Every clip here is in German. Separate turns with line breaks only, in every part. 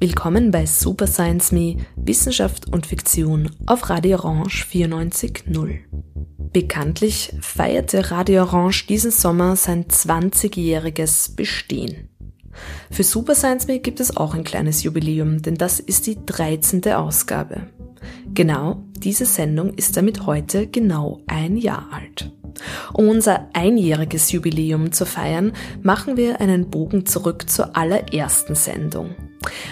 Willkommen bei Super Science Me, Wissenschaft und Fiktion auf Radio Orange 94.0. Bekanntlich feierte Radio Orange diesen Sommer sein 20-jähriges Bestehen. Für Super Science Me gibt es auch ein kleines Jubiläum, denn das ist die 13. Ausgabe. Genau, diese Sendung ist damit heute genau ein Jahr alt. Um unser einjähriges Jubiläum zu feiern, machen wir einen Bogen zurück zur allerersten Sendung.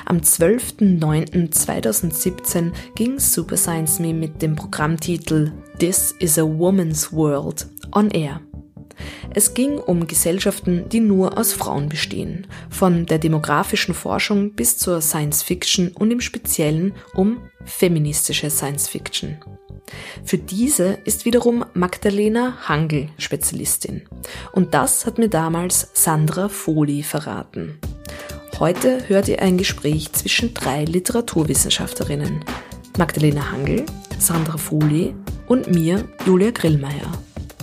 Am 12.09.2017 ging Super Science Me mit dem Programmtitel This is a Woman's World on Air. Es ging um Gesellschaften, die nur aus Frauen bestehen, von der demografischen Forschung bis zur Science Fiction und im Speziellen um feministische Science Fiction. Für diese ist wiederum Magdalena Hangel Spezialistin. Und das hat mir damals Sandra Foli verraten. Heute hört ihr ein Gespräch zwischen drei Literaturwissenschaftlerinnen. Magdalena Hangel, Sandra Foli und mir, Julia Grillmeier.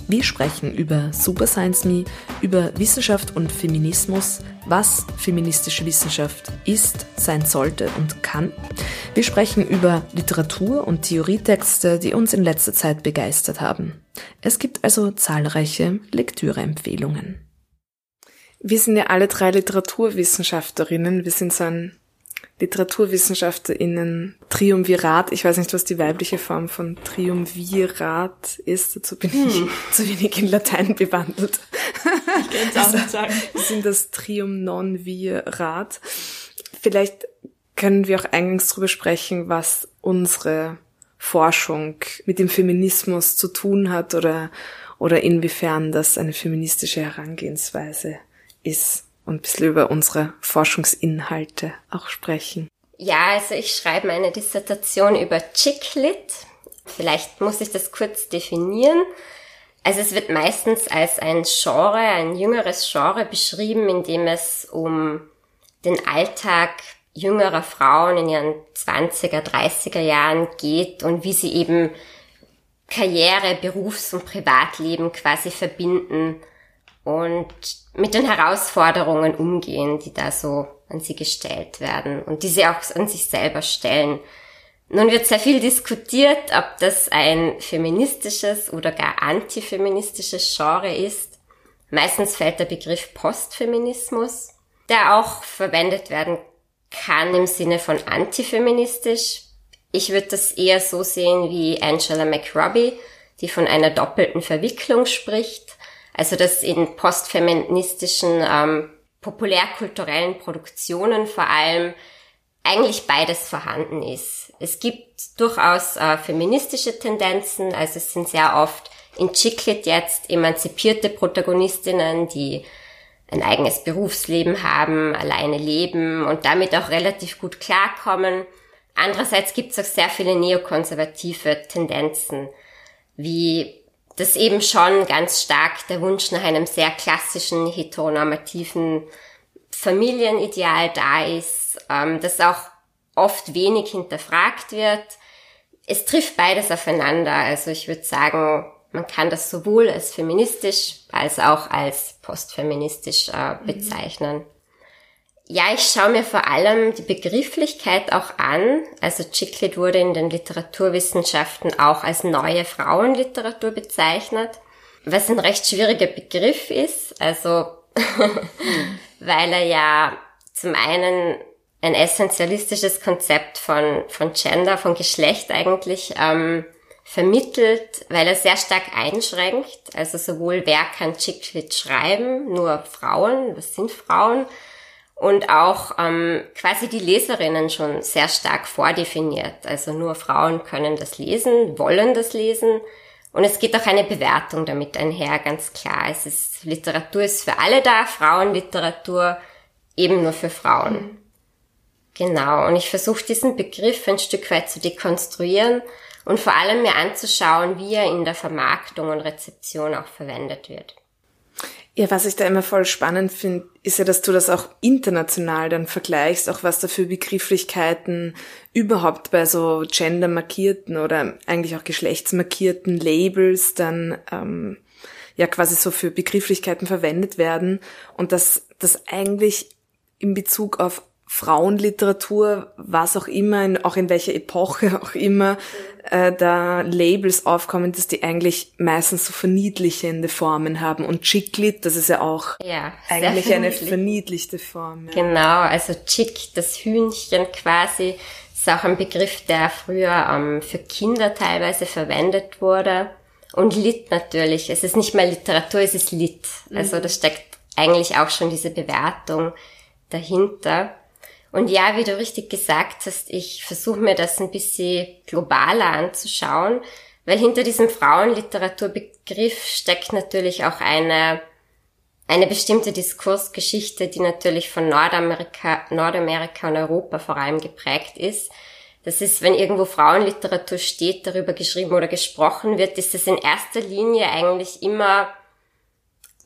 Wir sprechen über Super Science Me, über Wissenschaft und Feminismus, was feministische Wissenschaft ist, sein sollte und kann. Wir sprechen über Literatur und Theorietexte, die uns in letzter Zeit begeistert haben. Es gibt also zahlreiche Lektüreempfehlungen. Wir sind ja alle drei Literaturwissenschaftlerinnen. Wir sind so ein LiteraturwissenschaftlerInnen Triumvirat. Ich weiß nicht, was die weibliche Form von Triumvirat ist. Dazu bin hm. ich zu wenig in Latein bewandelt. Ich kann es auch nicht sagen. Wir sind das Trium non virat. Vielleicht können wir auch eingangs darüber sprechen, was unsere Forschung mit dem Feminismus zu tun hat oder, oder inwiefern das eine feministische Herangehensweise ist und ein bisschen über unsere Forschungsinhalte auch sprechen.
Ja, also ich schreibe meine Dissertation über Chicklit. Vielleicht muss ich das kurz definieren. Also es wird meistens als ein Genre, ein jüngeres Genre beschrieben, in dem es um den Alltag jüngerer Frauen in ihren 20er, 30er Jahren geht und wie sie eben Karriere, Berufs- und Privatleben quasi verbinden und mit den Herausforderungen umgehen, die da so an sie gestellt werden und die sie auch an sich selber stellen. Nun wird sehr viel diskutiert, ob das ein feministisches oder gar antifeministisches Genre ist. Meistens fällt der Begriff Postfeminismus, der auch verwendet werden kann im Sinne von antifeministisch. Ich würde das eher so sehen wie Angela McRobbie, die von einer doppelten Verwicklung spricht. Also dass in postfeministischen ähm, populärkulturellen Produktionen vor allem eigentlich beides vorhanden ist. Es gibt durchaus äh, feministische Tendenzen, also es sind sehr oft in Chicklit jetzt emanzipierte Protagonistinnen, die ein eigenes Berufsleben haben, alleine leben und damit auch relativ gut klarkommen. Andererseits gibt es auch sehr viele neokonservative Tendenzen, wie das eben schon ganz stark der Wunsch nach einem sehr klassischen, heteronormativen Familienideal da ist, ähm, das auch oft wenig hinterfragt wird. Es trifft beides aufeinander. Also ich würde sagen, man kann das sowohl als feministisch als auch als postfeministisch äh, mhm. bezeichnen. Mhm. Ja, ich schaue mir vor allem die Begrifflichkeit auch an. Also Chicklit wurde in den Literaturwissenschaften auch als neue Frauenliteratur bezeichnet, was ein recht schwieriger Begriff ist. Also, weil er ja zum einen ein essentialistisches Konzept von, von Gender, von Geschlecht eigentlich ähm, vermittelt, weil er sehr stark einschränkt. Also sowohl wer kann Chicklit schreiben, nur Frauen, was sind Frauen, und auch ähm, quasi die Leserinnen schon sehr stark vordefiniert. Also nur Frauen können das lesen, wollen das lesen. Und es geht auch eine Bewertung damit einher, ganz klar. Es ist, Literatur ist für alle da, Frauenliteratur eben nur für Frauen. Mhm. Genau. Und ich versuche diesen Begriff ein Stück weit zu dekonstruieren und vor allem mir anzuschauen, wie er in der Vermarktung und Rezeption auch verwendet wird.
Ja, was ich da immer voll spannend finde, ist ja, dass du das auch international dann vergleichst, auch was da für Begrifflichkeiten überhaupt bei so gendermarkierten oder eigentlich auch geschlechtsmarkierten Labels dann ähm, ja quasi so für Begrifflichkeiten verwendet werden und dass das eigentlich in Bezug auf Frauenliteratur, was auch immer, in, auch in welcher Epoche auch immer, äh, da Labels aufkommen, dass die eigentlich meistens so verniedlichende Formen haben. Und Chicklit, das ist ja auch
ja,
eigentlich eine verniedlichte Form.
Ja. Genau, also Chick, das Hühnchen quasi, ist auch ein Begriff, der früher ähm, für Kinder teilweise verwendet wurde. Und Lit natürlich. Es ist nicht mehr Literatur, es ist Lit. Also mhm. da steckt eigentlich auch schon diese Bewertung dahinter. Und ja, wie du richtig gesagt hast, ich versuche mir das ein bisschen globaler anzuschauen, weil hinter diesem Frauenliteraturbegriff steckt natürlich auch eine, eine bestimmte Diskursgeschichte, die natürlich von Nordamerika, Nordamerika und Europa vor allem geprägt ist. Das ist, wenn irgendwo Frauenliteratur steht, darüber geschrieben oder gesprochen wird, ist es in erster Linie eigentlich immer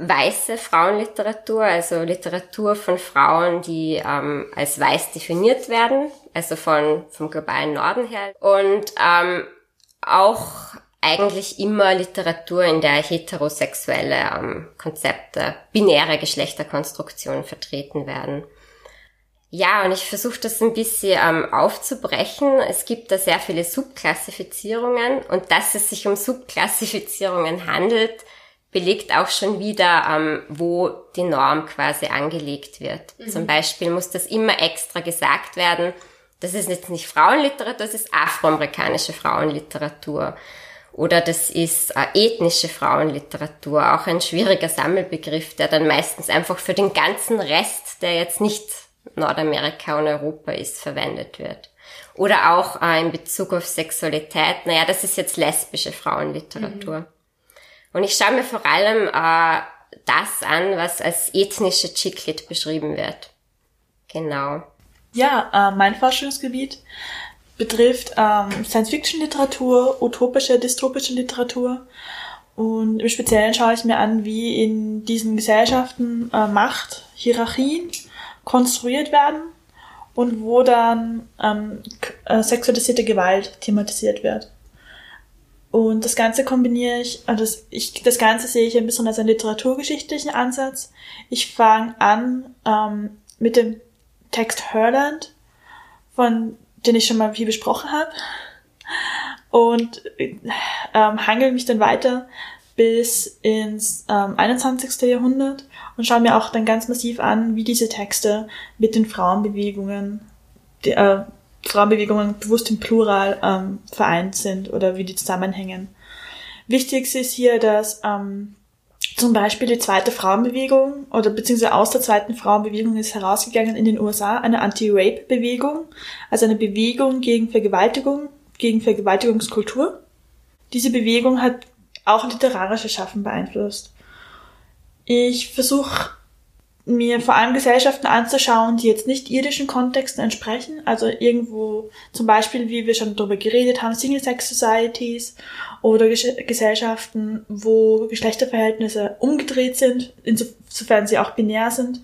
weiße Frauenliteratur, also Literatur von Frauen, die ähm, als weiß definiert werden, also von vom globalen Norden her und ähm, auch eigentlich immer Literatur, in der heterosexuelle ähm, Konzepte, binäre Geschlechterkonstruktionen vertreten werden. Ja, und ich versuche das ein bisschen ähm, aufzubrechen. Es gibt da sehr viele Subklassifizierungen und dass es sich um Subklassifizierungen handelt, belegt auch schon wieder, ähm, wo die Norm quasi angelegt wird. Mhm. Zum Beispiel muss das immer extra gesagt werden, das ist jetzt nicht Frauenliteratur, das ist afroamerikanische Frauenliteratur. Oder das ist äh, ethnische Frauenliteratur, auch ein schwieriger Sammelbegriff, der dann meistens einfach für den ganzen Rest, der jetzt nicht Nordamerika und Europa ist, verwendet wird. Oder auch äh, in Bezug auf Sexualität, naja, das ist jetzt lesbische Frauenliteratur. Mhm. Und ich schaue mir vor allem äh, das an, was als ethnische Chicklit beschrieben wird. Genau.
Ja, äh, mein Forschungsgebiet betrifft ähm, Science-Fiction-Literatur, utopische, dystopische Literatur. Und im Speziellen schaue ich mir an, wie in diesen Gesellschaften äh, Macht, Hierarchien konstruiert werden und wo dann ähm, äh, sexualisierte Gewalt thematisiert wird. Und das Ganze kombiniere ich, also das, ich, das Ganze sehe ich ein bisschen als einen literaturgeschichtlichen Ansatz. Ich fange an ähm, mit dem Text Herland, von den ich schon mal viel besprochen habe, und ähm, hangel mich dann weiter bis ins ähm, 21. Jahrhundert und schaue mir auch dann ganz massiv an, wie diese Texte mit den Frauenbewegungen, die, äh, Frauenbewegungen bewusst im Plural ähm, vereint sind oder wie die zusammenhängen. Wichtig ist hier, dass ähm, zum Beispiel die zweite Frauenbewegung oder beziehungsweise aus der zweiten Frauenbewegung ist herausgegangen in den USA eine Anti-Rape-Bewegung, also eine Bewegung gegen Vergewaltigung, gegen Vergewaltigungskultur. Diese Bewegung hat auch literarische Schaffen beeinflusst. Ich versuche mir vor allem Gesellschaften anzuschauen, die jetzt nicht irdischen Kontexten entsprechen. Also irgendwo zum Beispiel, wie wir schon darüber geredet haben, Single-Sex-Societies oder Ges Gesellschaften, wo Geschlechterverhältnisse umgedreht sind, insofern sie auch binär sind.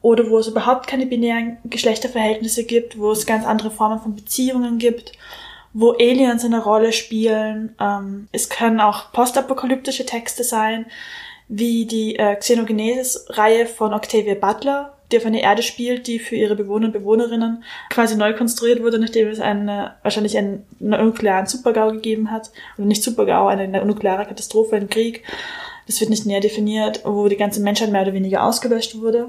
Oder wo es überhaupt keine binären Geschlechterverhältnisse gibt, wo es ganz andere Formen von Beziehungen gibt wo Aliens eine Rolle spielen. Ähm, es können auch postapokalyptische Texte sein, wie die äh, Xenogenesis-Reihe von Octavia Butler, die auf einer Erde spielt, die für ihre Bewohner und Bewohnerinnen quasi neu konstruiert wurde, nachdem es eine, wahrscheinlich einen, einen nuklearen Supergau gegeben hat. Oder nicht Supergau, eine, nukleare Katastrophe, ein Krieg. Das wird nicht näher definiert, wo die ganze Menschheit mehr oder weniger ausgelöscht wurde.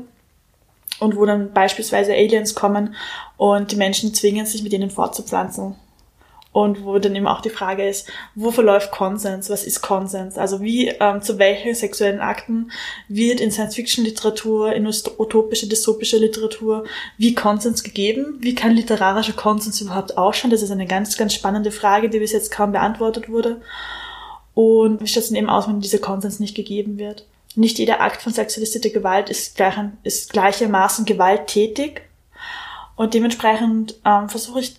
Und wo dann beispielsweise Aliens kommen und die Menschen zwingen, sich mit ihnen fortzupflanzen und wo dann eben auch die Frage ist, wo verläuft Konsens, was ist Konsens, also wie, ähm, zu welchen sexuellen Akten wird in Science-Fiction-Literatur, in utopische, dystopische Literatur, wie Konsens gegeben, wie kann literarischer Konsens überhaupt ausschauen, das ist eine ganz, ganz spannende Frage, die bis jetzt kaum beantwortet wurde. Und wie schaut es denn eben aus, wenn dieser Konsens nicht gegeben wird. Nicht jeder Akt von sexualisierter Gewalt ist, gleich, ist gleichermaßen gewalttätig. Und dementsprechend ähm, versuche ich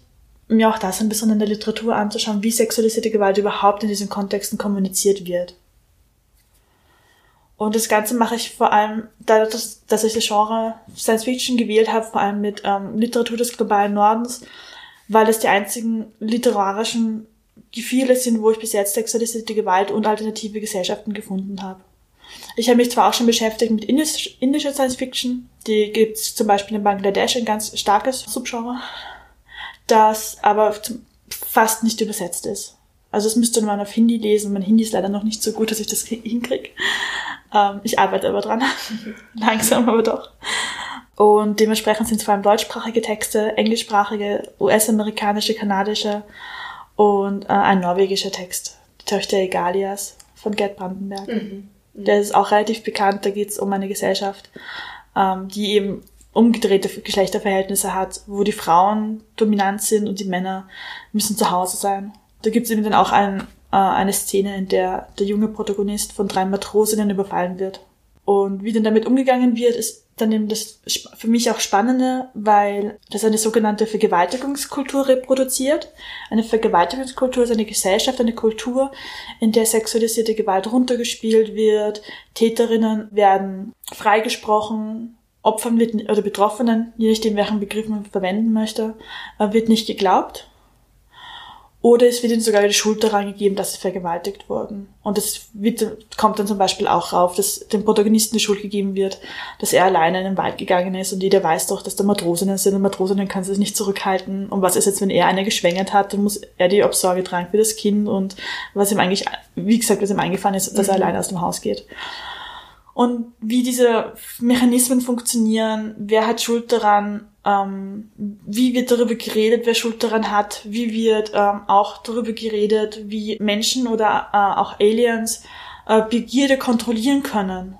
mir auch das ein bisschen in der Literatur anzuschauen, wie sexualisierte Gewalt überhaupt in diesen Kontexten kommuniziert wird. Und das Ganze mache ich vor allem, dadurch, dass, ich das Genre Science Fiction gewählt habe, vor allem mit ähm, Literatur des globalen Nordens, weil es die einzigen literarischen Gefühle sind, wo ich bis jetzt sexualisierte Gewalt und alternative Gesellschaften gefunden habe. Ich habe mich zwar auch schon beschäftigt mit indisch, indischer Science Fiction, die gibt's zum Beispiel in Bangladesch, ein ganz starkes Subgenre, das aber fast nicht übersetzt ist. Also es müsste man auf Hindi lesen. Mein Hindi ist leider noch nicht so gut, dass ich das hinkriege. Ähm, ich arbeite aber dran. Langsam, aber doch. Und dementsprechend sind es vor allem deutschsprachige Texte, englischsprachige, US-amerikanische, kanadische und äh, ein norwegischer Text. Die Töchter Egalias von Gerd Brandenberg. Mhm. Der ist auch relativ bekannt. Da geht es um eine Gesellschaft, ähm, die eben umgedrehte Geschlechterverhältnisse hat, wo die Frauen dominant sind und die Männer müssen zu Hause sein. Da gibt es eben dann auch ein, äh, eine Szene, in der der junge Protagonist von drei Matrosinnen überfallen wird. Und wie denn damit umgegangen wird, ist dann eben das für mich auch Spannende, weil das eine sogenannte Vergewaltigungskultur reproduziert. Eine Vergewaltigungskultur ist eine Gesellschaft, eine Kultur, in der sexualisierte Gewalt runtergespielt wird, Täterinnen werden freigesprochen, Opfern wird, oder Betroffenen, je nachdem welchen Begriff man verwenden möchte, äh, wird nicht geglaubt. Oder es wird ihnen sogar die Schuld daran gegeben, dass sie vergewaltigt wurden. Und das wird, kommt dann zum Beispiel auch rauf, dass dem Protagonisten die Schuld gegeben wird, dass er alleine in den Wald gegangen ist und jeder weiß doch, dass da Matrosinnen sind und Matrosinnen kann sich nicht zurückhalten. Und was ist jetzt, wenn er eine geschwängert hat, dann muss er die Obsorge tragen für das Kind und was ihm eigentlich, wie gesagt, was ihm eingefallen ist, dass er mhm. alleine aus dem Haus geht und wie diese Mechanismen funktionieren, wer hat Schuld daran, ähm, wie wird darüber geredet, wer Schuld daran hat, wie wird ähm, auch darüber geredet, wie Menschen oder äh, auch Aliens äh, Begierde kontrollieren können.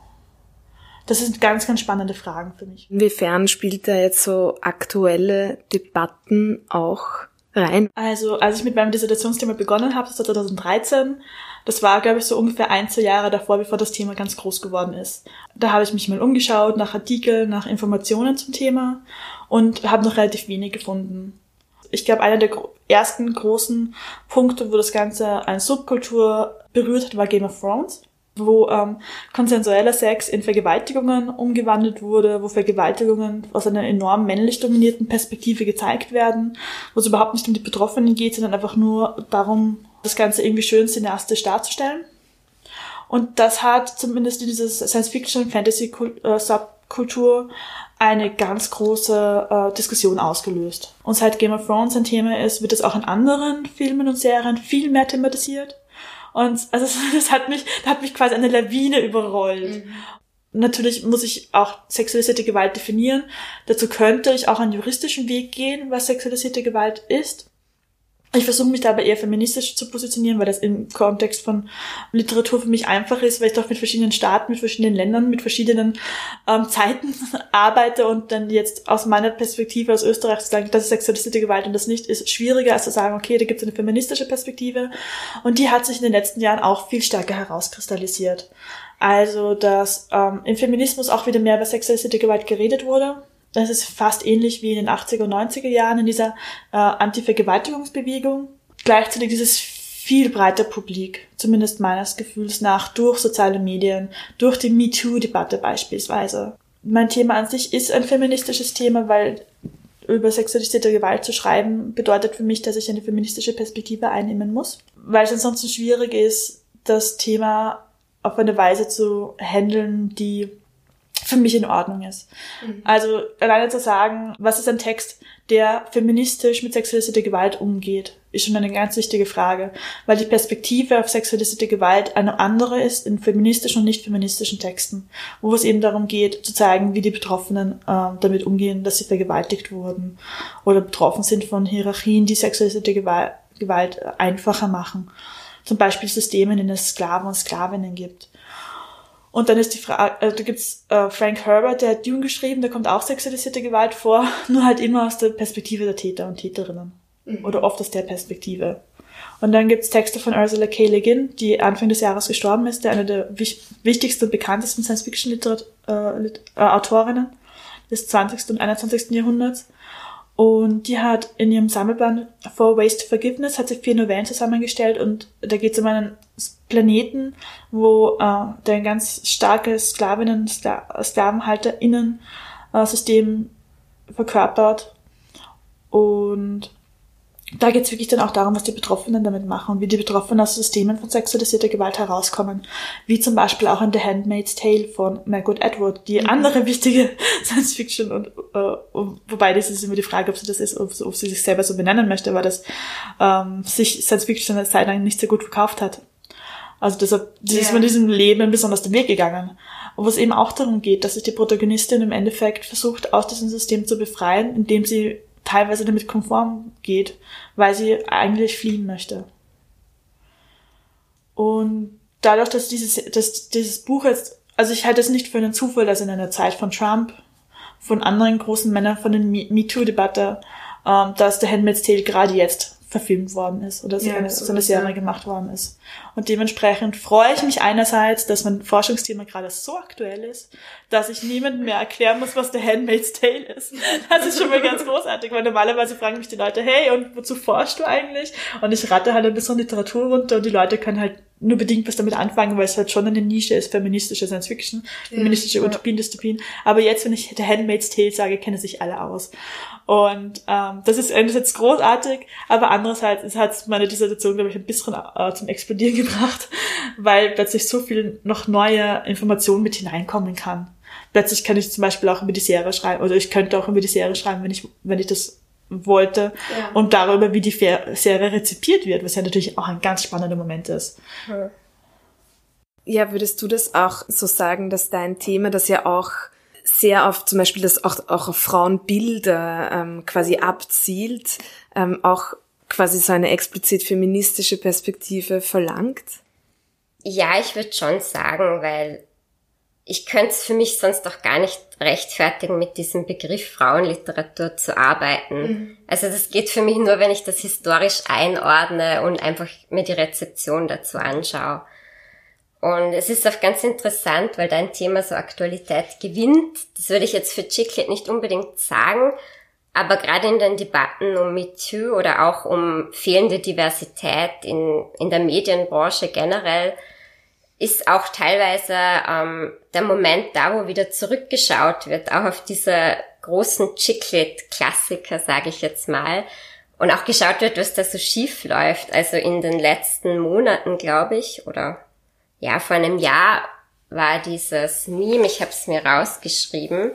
Das sind ganz, ganz spannende Fragen für mich.
Inwiefern spielt da jetzt so aktuelle Debatten auch rein?
Also, als ich mit meinem Dissertationsthema begonnen habe, das war 2013, das war, glaube ich, so ungefähr ein, zwei Jahre davor, bevor das Thema ganz groß geworden ist. Da habe ich mich mal umgeschaut nach Artikeln, nach Informationen zum Thema und habe noch relativ wenig gefunden. Ich glaube, einer der ersten großen Punkte, wo das Ganze eine Subkultur berührt hat, war Game of Thrones wo ähm, konsensueller Sex in Vergewaltigungen umgewandelt wurde, wo Vergewaltigungen aus einer enorm männlich dominierten Perspektive gezeigt werden, wo es überhaupt nicht um die Betroffenen geht, sondern einfach nur darum, das Ganze irgendwie schön cineastisch darzustellen. Und das hat zumindest in dieser Science-Fiction-Fantasy-Subkultur eine ganz große äh, Diskussion ausgelöst. Und seit Game of Thrones ein Thema ist, wird es auch in anderen Filmen und Serien viel mehr thematisiert. Und also das hat mich, da hat mich quasi eine Lawine überrollt. Mhm. Natürlich muss ich auch sexualisierte Gewalt definieren. Dazu könnte ich auch einen juristischen Weg gehen, was sexualisierte Gewalt ist. Ich versuche mich dabei eher feministisch zu positionieren, weil das im Kontext von Literatur für mich einfach ist, weil ich doch mit verschiedenen Staaten, mit verschiedenen Ländern, mit verschiedenen ähm, Zeiten arbeite und dann jetzt aus meiner Perspektive aus Österreich zu sagen, das ist sexualisierte Gewalt und das nicht, ist schwieriger als zu sagen, okay, da gibt es eine feministische Perspektive und die hat sich in den letzten Jahren auch viel stärker herauskristallisiert. Also, dass ähm, im Feminismus auch wieder mehr über sexualisierte Gewalt geredet wurde, das ist fast ähnlich wie in den 80er und 90er Jahren in dieser äh, Anti-Vergewaltigungsbewegung. Gleichzeitig dieses viel breiter Publik, zumindest meines Gefühls nach, durch soziale Medien, durch die MeToo-Debatte beispielsweise. Mein Thema an sich ist ein feministisches Thema, weil über sexualisierte Gewalt zu schreiben bedeutet für mich, dass ich eine feministische Perspektive einnehmen muss, weil es ansonsten schwierig ist, das Thema auf eine Weise zu handeln, die für mich in Ordnung ist. Mhm. Also alleine zu sagen, was ist ein Text, der feministisch mit sexualisierter Gewalt umgeht, ist schon eine ganz wichtige Frage, weil die Perspektive auf sexualisierte Gewalt eine andere ist in feministischen und nicht feministischen Texten, wo es eben darum geht, zu zeigen, wie die Betroffenen äh, damit umgehen, dass sie vergewaltigt wurden oder betroffen sind von Hierarchien, die sexualisierte Gewalt, Gewalt einfacher machen. Zum Beispiel Systeme, in denen es Sklaven und Sklavinnen gibt. Und dann ist die Frage, also da gibt's äh, Frank Herbert, der hat Dune geschrieben, da kommt auch sexualisierte Gewalt vor, nur halt immer aus der Perspektive der Täter und Täterinnen. Mhm. Oder oft aus der Perspektive. Und dann gibt's Texte von Ursula K. Le Guin, die Anfang des Jahres gestorben ist, der eine der wichtigsten und bekanntesten Science-Fiction-Autorinnen äh, des 20. und 21. Jahrhunderts. Und die hat in ihrem Sammelband For Waste Forgiveness hat sie vier Novellen zusammengestellt und da geht es um einen Planeten, wo äh, der ein ganz starkes Sklavinnen, Skla SklavenhalterInnen äh, verkörpert. Und da geht es wirklich dann auch darum, was die Betroffenen damit machen und wie die Betroffenen aus Systemen von sexualisierter Gewalt herauskommen. Wie zum Beispiel auch in The Handmaid's Tale von Margaret Atwood, die mhm. andere wichtige Science Fiction und äh, wobei das ist immer die Frage, ob sie das ist, ob, ob sie sich selber so benennen möchte, weil das ähm, sich Science Fiction eine Zeit lang nicht sehr gut verkauft hat. Also deshalb yeah. ist man diesem Leben besonders den Weg gegangen. Und was eben auch darum geht, dass sich die Protagonistin im Endeffekt versucht, aus diesem System zu befreien, indem sie teilweise damit konform geht, weil sie eigentlich fliehen möchte. Und dadurch, dass dieses, dass dieses Buch jetzt, also ich halte es nicht für einen Zufall, dass in einer Zeit von Trump, von anderen großen Männern, von der MeToo-Debatte, ähm, dass der Handmaid's Tale gerade jetzt verfilmt worden ist oder so, ja, eine, so eine Serie gemacht worden ist. Und dementsprechend freue ich mich einerseits, dass mein Forschungsthema gerade so aktuell ist, dass ich niemandem mehr erklären muss, was der Handmaid's Tale ist. Das ist schon mal ganz großartig, weil normalerweise fragen mich die Leute, hey, und wozu forschst du eigentlich? Und ich rate halt ein bisschen Literatur runter und die Leute können halt nur bedingt was damit anfangen, weil es halt schon eine Nische ist, feministische Science Fiction, feministische ja, Utopien, Dystopien. Aber jetzt, wenn ich The Handmaid's Tale sage, kennen sich alle aus. Und ähm, das ist einerseits großartig, aber andererseits hat es meine Dissertation, glaube ich, ein bisschen äh, zum Explodieren gebracht, weil plötzlich so viel noch neue Informationen mit hineinkommen kann. Plötzlich kann ich zum Beispiel auch über die Serie schreiben, oder ich könnte auch über die Serie schreiben, wenn ich, wenn ich das wollte ja. und darüber, wie die Serie rezipiert wird, was ja natürlich auch ein ganz spannender Moment ist.
Ja, würdest du das auch so sagen, dass dein Thema, das ja auch sehr auf zum Beispiel das auch, auch auf Frauenbilder ähm, quasi abzielt, ähm, auch quasi so eine explizit feministische Perspektive verlangt?
Ja, ich würde schon sagen, weil ich könnte es für mich sonst auch gar nicht rechtfertigen, mit diesem Begriff Frauenliteratur zu arbeiten. Mhm. Also das geht für mich nur, wenn ich das historisch einordne und einfach mir die Rezeption dazu anschaue. Und es ist auch ganz interessant, weil dein Thema so Aktualität gewinnt. Das würde ich jetzt für Chiclet nicht unbedingt sagen, aber gerade in den Debatten um MeToo oder auch um fehlende Diversität in, in der Medienbranche generell ist auch teilweise ähm, der Moment da, wo wieder zurückgeschaut wird, auch auf diese großen Chiclet-Klassiker, sage ich jetzt mal, und auch geschaut wird, was da so schief läuft. Also in den letzten Monaten, glaube ich, oder ja, vor einem Jahr war dieses Meme, ich habe es mir rausgeschrieben,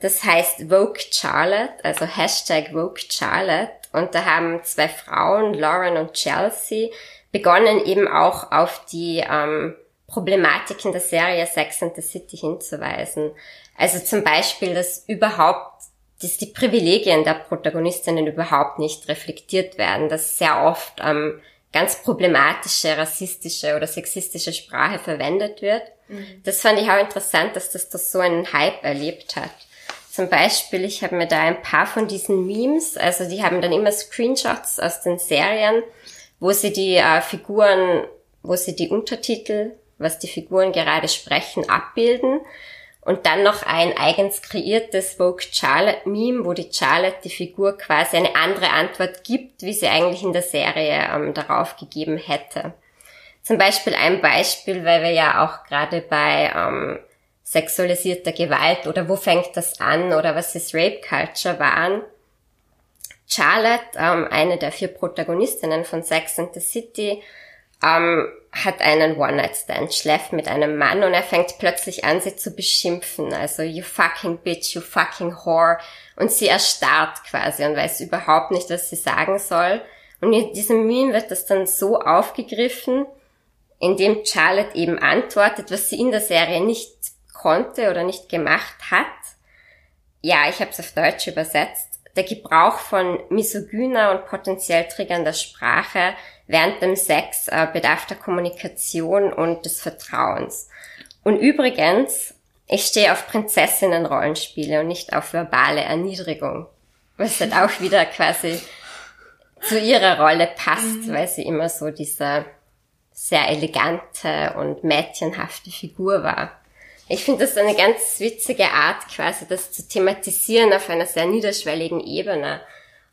das heißt Vogue Charlotte, also Hashtag Vogue Charlotte. Und da haben zwei Frauen, Lauren und Chelsea, begonnen eben auch auf die ähm, Problematiken der Serie Sex and the City hinzuweisen. Also zum Beispiel, dass überhaupt, dass die Privilegien der Protagonistinnen überhaupt nicht reflektiert werden, dass sehr oft ähm, ganz problematische, rassistische oder sexistische Sprache verwendet wird. Mhm. Das fand ich auch interessant, dass das, das so einen Hype erlebt hat. Zum Beispiel, ich habe mir da ein paar von diesen Memes, also die haben dann immer Screenshots aus den Serien, wo sie die äh, Figuren, wo sie die Untertitel, was die Figuren gerade sprechen, abbilden. Und dann noch ein eigens kreiertes Vogue Charlotte Meme, wo die Charlotte die Figur quasi eine andere Antwort gibt, wie sie eigentlich in der Serie ähm, darauf gegeben hätte. Zum Beispiel ein Beispiel, weil wir ja auch gerade bei ähm, sexualisierter Gewalt oder wo fängt das an oder was ist Rape Culture waren. Charlotte, ähm, eine der vier Protagonistinnen von Sex and the City, ähm, hat einen One-Night-Stand, schläft mit einem Mann und er fängt plötzlich an, sie zu beschimpfen. Also, you fucking bitch, you fucking whore. Und sie erstarrt quasi und weiß überhaupt nicht, was sie sagen soll. Und in diesem Meme wird das dann so aufgegriffen, indem Charlotte eben antwortet, was sie in der Serie nicht konnte oder nicht gemacht hat. Ja, ich habe es auf Deutsch übersetzt. Der Gebrauch von misogyner und potenziell triggernder Sprache während dem Sex äh, bedarf der Kommunikation und des Vertrauens. Und übrigens, ich stehe auf Prinzessinnen-Rollenspiele und nicht auf verbale Erniedrigung, was halt auch wieder quasi zu ihrer Rolle passt, mhm. weil sie immer so diese sehr elegante und mädchenhafte Figur war. Ich finde das eine ganz witzige Art, quasi das zu thematisieren auf einer sehr niederschwelligen Ebene.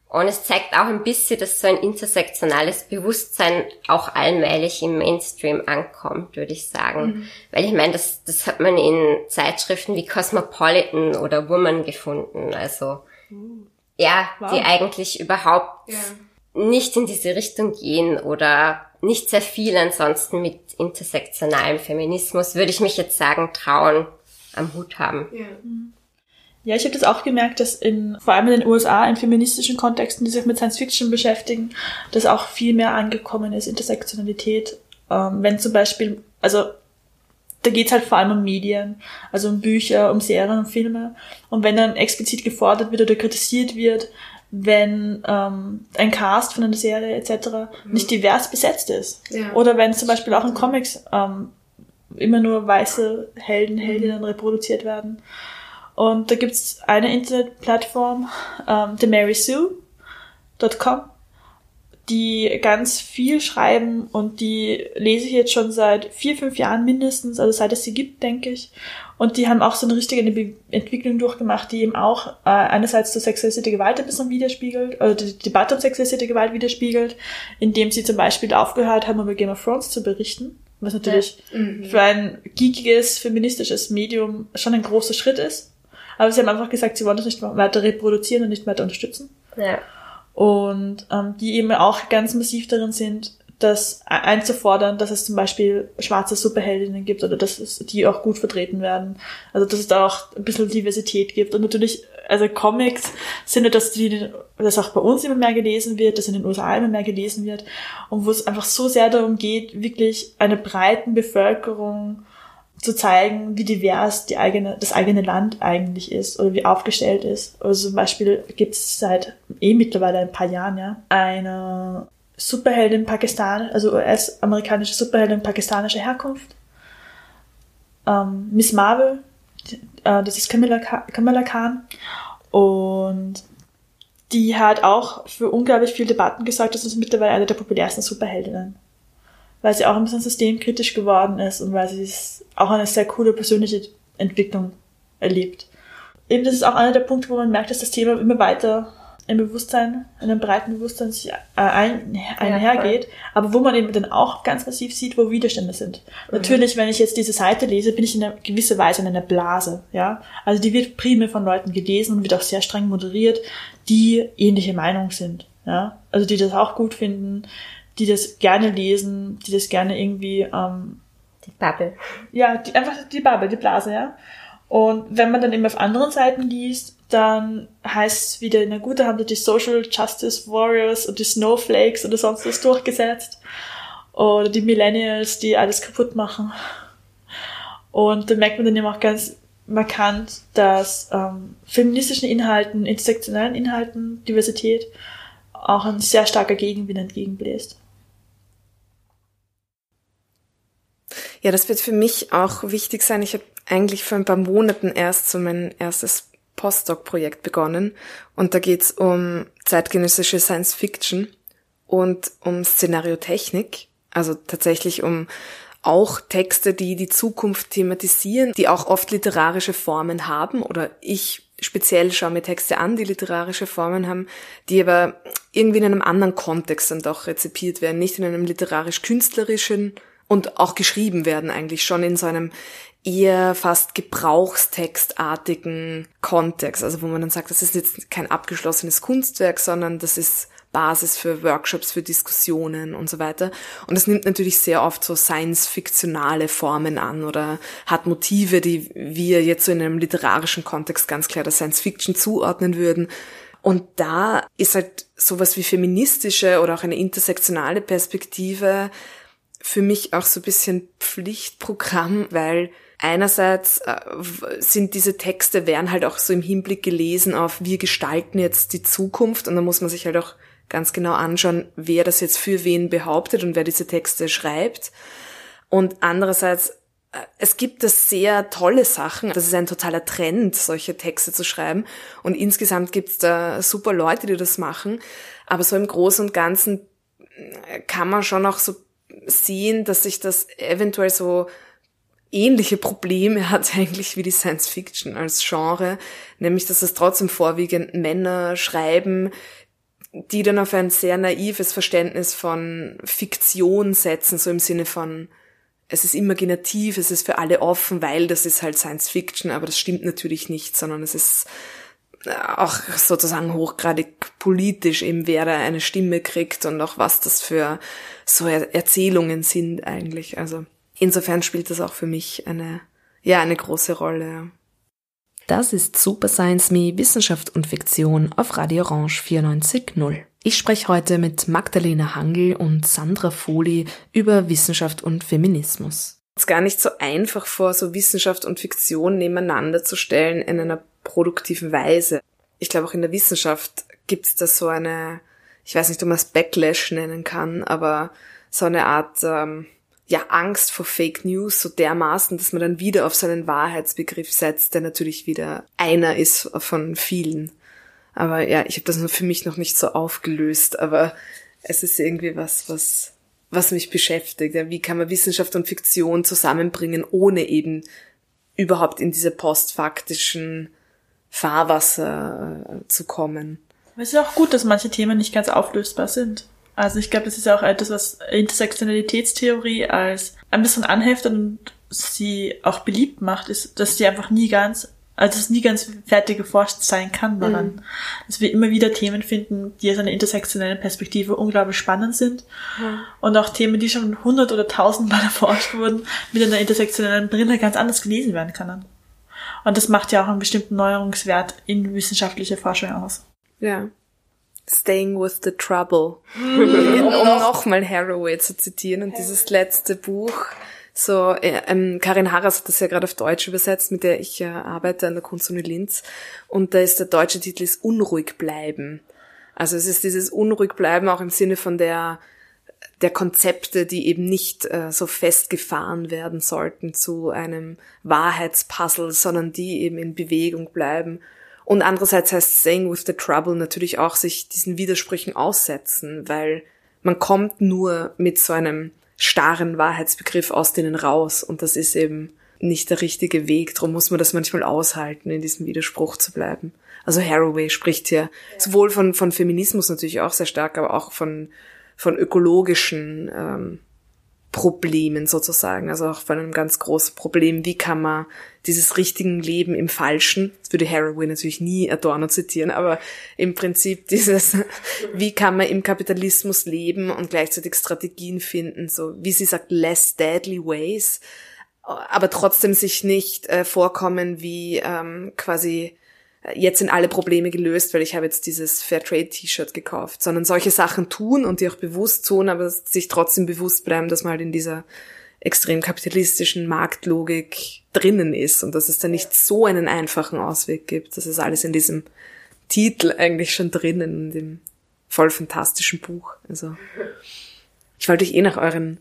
Und es zeigt auch ein bisschen, dass so ein intersektionales Bewusstsein auch allmählich im Mainstream ankommt, würde ich sagen. Mhm. Weil ich meine, das, das hat man in Zeitschriften wie Cosmopolitan oder Woman gefunden. Also mhm. ja, wow. die eigentlich überhaupt ja. nicht in diese Richtung gehen oder nicht sehr viel ansonsten mit intersektionalem Feminismus, würde ich mich jetzt sagen, trauen, am Hut haben.
Ja. Ja, ich habe das auch gemerkt, dass in, vor allem in den USA, in feministischen Kontexten, die sich mit Science Fiction beschäftigen, das auch viel mehr angekommen ist, Intersektionalität. Ähm, wenn zum Beispiel, also da geht's halt vor allem um Medien, also um Bücher, um Serien, um Filme. Und wenn dann explizit gefordert wird oder kritisiert wird, wenn ähm, ein Cast von einer Serie etc. Mhm. nicht divers besetzt ist. Ja. Oder wenn zum Beispiel auch in Comics ähm, immer nur weiße Helden, Heldinnen reproduziert werden. Und da gibt's eine Internetplattform, ähm, themarysue.com, die ganz viel schreiben und die lese ich jetzt schon seit vier, fünf Jahren mindestens, also seit es sie gibt, denke ich. Und die haben auch so eine richtige Entwicklung durchgemacht, die eben auch äh, einerseits zur sexualisierte Gewalt ein bisschen widerspiegelt, oder die Debatte um sexualisierte Gewalt widerspiegelt, indem sie zum Beispiel aufgehört haben, über Game of Thrones zu berichten, was natürlich ja. mhm. für ein geekiges, feministisches Medium schon ein großer Schritt ist. Aber sie haben einfach gesagt, sie wollen das nicht weiter reproduzieren und nicht weiter unterstützen. Ja. Und ähm, die eben auch ganz massiv darin sind, das einzufordern, dass es zum Beispiel schwarze Superheldinnen gibt oder dass es die auch gut vertreten werden. Also dass es da auch ein bisschen Diversität gibt. Und natürlich, also Comics sind ja, dass die, dass auch bei uns immer mehr gelesen wird, dass in den USA immer mehr gelesen wird und wo es einfach so sehr darum geht, wirklich einer breiten Bevölkerung zu zeigen, wie divers die eigene, das eigene Land eigentlich ist oder wie aufgestellt ist. Also zum Beispiel gibt es seit eh mittlerweile ein paar Jahren ja eine Superheldin Pakistan, also US-amerikanische Superheldin pakistanischer Herkunft. Ähm, Miss Marvel, äh, das ist Kamala, Kamala Khan. Und die hat auch für unglaublich viele Debatten gesorgt. Das ist mittlerweile eine der populärsten Superheldinnen weil sie auch ein bisschen systemkritisch geworden ist und weil sie auch eine sehr coole persönliche Entwicklung erlebt. Eben das ist auch einer der Punkte, wo man merkt, dass das Thema immer weiter im Bewusstsein, in einem breiten Bewusstsein sich ein, einhergeht, ja, aber wo man eben dann auch ganz massiv sieht, wo Widerstände sind. Mhm. Natürlich, wenn ich jetzt diese Seite lese, bin ich in einer gewisser Weise in einer Blase, ja. Also die wird primär von Leuten gelesen und wird auch sehr streng moderiert, die ähnliche Meinung sind, ja. Also die das auch gut finden, die das gerne lesen, die das gerne irgendwie ähm,
die Bubble.
Ja, die, einfach die Bubble, die Blase, ja. Und wenn man dann eben auf anderen Seiten liest, dann heißt es wieder, na gut, da haben die Social Justice Warriors und die Snowflakes oder sonst was durchgesetzt. Oder die Millennials, die alles kaputt machen. Und da merkt man dann eben auch ganz markant, dass ähm, feministischen Inhalten, intersektionellen Inhalten, Diversität auch ein sehr starker Gegenwind entgegenbläst.
Ja, das wird für mich auch wichtig sein. Ich habe eigentlich vor ein paar Monaten erst so mein erstes Postdoc-Projekt begonnen. Und da geht's um zeitgenössische Science Fiction und um Szenariotechnik, also tatsächlich um auch Texte, die die Zukunft thematisieren, die auch oft literarische Formen haben. Oder ich speziell schaue mir Texte an, die literarische Formen haben, die aber irgendwie in einem anderen Kontext dann doch rezipiert werden, nicht in einem literarisch-künstlerischen und auch geschrieben werden eigentlich schon in so einem eher fast gebrauchstextartigen Kontext, also wo man dann sagt, das ist jetzt kein abgeschlossenes Kunstwerk, sondern das ist Basis für Workshops, für Diskussionen und so weiter. Und es nimmt natürlich sehr oft so science-fiktionale Formen an oder hat Motive, die wir jetzt so in einem literarischen Kontext ganz klar der Science-Fiction zuordnen würden. Und da ist halt sowas wie feministische oder auch eine intersektionale Perspektive für mich auch so ein bisschen Pflichtprogramm, weil einerseits äh, sind diese Texte, werden halt auch so im Hinblick gelesen auf, wir gestalten jetzt die Zukunft und da muss man sich halt auch ganz genau anschauen, wer das jetzt für wen behauptet und wer diese Texte schreibt. Und andererseits, äh, es gibt das sehr tolle Sachen. Das ist ein totaler Trend, solche Texte zu schreiben. Und insgesamt gibt es da super Leute, die das machen. Aber so im Großen und Ganzen äh, kann man schon auch so sehen, dass sich das eventuell so ähnliche Probleme hat eigentlich wie die Science Fiction als Genre, nämlich dass es trotzdem vorwiegend Männer schreiben, die dann auf ein sehr naives Verständnis von Fiktion setzen, so im Sinne von es ist imaginativ, es ist für alle offen, weil das ist halt Science Fiction, aber das stimmt natürlich nicht, sondern es ist auch sozusagen hochgradig politisch eben, wer da eine Stimme kriegt und auch was das für so Erzählungen sind eigentlich. Also insofern spielt das auch für mich eine, ja, eine große Rolle. Das ist Super Science Me Wissenschaft und Fiktion auf Radio Orange 94.0. Ich spreche heute mit Magdalena Hangel und Sandra Foli über Wissenschaft und Feminismus. Es ist gar nicht so einfach vor, so Wissenschaft und Fiktion nebeneinander zu stellen in einer produktiven Weise. Ich glaube, auch in der Wissenschaft gibt es da so eine, ich weiß nicht, ob man es Backlash nennen kann, aber so eine Art ähm, ja Angst vor Fake News so dermaßen, dass man dann wieder auf so einen Wahrheitsbegriff setzt, der natürlich wieder einer ist von vielen. Aber ja, ich habe das nur für mich noch nicht so aufgelöst, aber es ist irgendwie was, was was mich beschäftigt. Ja, wie kann man Wissenschaft und Fiktion zusammenbringen, ohne eben überhaupt in diese postfaktischen Fahrwasser äh, zu kommen?
Es ist auch gut, dass manche Themen nicht ganz auflösbar sind. Also ich glaube, das ist auch etwas, was Intersektionalitätstheorie als ein bisschen anheftet und sie auch beliebt macht, ist, dass sie einfach nie ganz, also es nie ganz fertig geforscht sein kann daran. Mhm. Dass wir immer wieder Themen finden, die aus einer intersektionellen Perspektive unglaublich spannend sind. Mhm. Und auch Themen, die schon hundert oder tausendmal erforscht wurden, mit einer intersektionellen Brille ganz anders gelesen werden können. Und das macht ja auch einen bestimmten Neuerungswert in wissenschaftlicher Forschung aus.
Ja. Staying with the Trouble. um nochmal Haraway zu zitieren und dieses letzte Buch. So, äh, ähm, Karin Harras hat das ja gerade auf Deutsch übersetzt, mit der ich äh, arbeite an der Kunstuni Linz. Und da ist der deutsche Titel ist Unruhig bleiben. Also es ist dieses Unruhig bleiben auch im Sinne von der der Konzepte, die eben nicht äh, so festgefahren werden sollten zu einem Wahrheitspuzzle, sondern die eben in Bewegung bleiben und andererseits heißt Saying with the Trouble natürlich auch sich diesen Widersprüchen aussetzen, weil man kommt nur mit so einem starren Wahrheitsbegriff aus denen raus und das ist eben nicht der richtige Weg. Darum muss man das manchmal aushalten, in diesem Widerspruch zu bleiben. Also Haraway spricht hier sowohl von, von Feminismus natürlich auch sehr stark, aber auch von, von ökologischen ähm, Problemen sozusagen, also auch von einem ganz großen Problem, wie kann man dieses richtigen Leben im Falschen, das würde Haraway natürlich nie Adorno zitieren, aber im Prinzip dieses, wie kann man im Kapitalismus leben und gleichzeitig Strategien finden, so wie sie sagt, less deadly ways, aber trotzdem sich nicht äh, vorkommen wie ähm, quasi jetzt sind alle Probleme gelöst, weil ich habe jetzt dieses Fairtrade-T-Shirt gekauft, sondern solche Sachen tun und die auch bewusst tun, aber sich trotzdem bewusst bleiben, dass man halt in dieser extrem kapitalistischen Marktlogik drinnen ist und dass es da nicht so einen einfachen Ausweg gibt. Das ist alles in diesem Titel eigentlich schon drinnen, in dem voll fantastischen Buch. Also ich wollte euch eh nach euren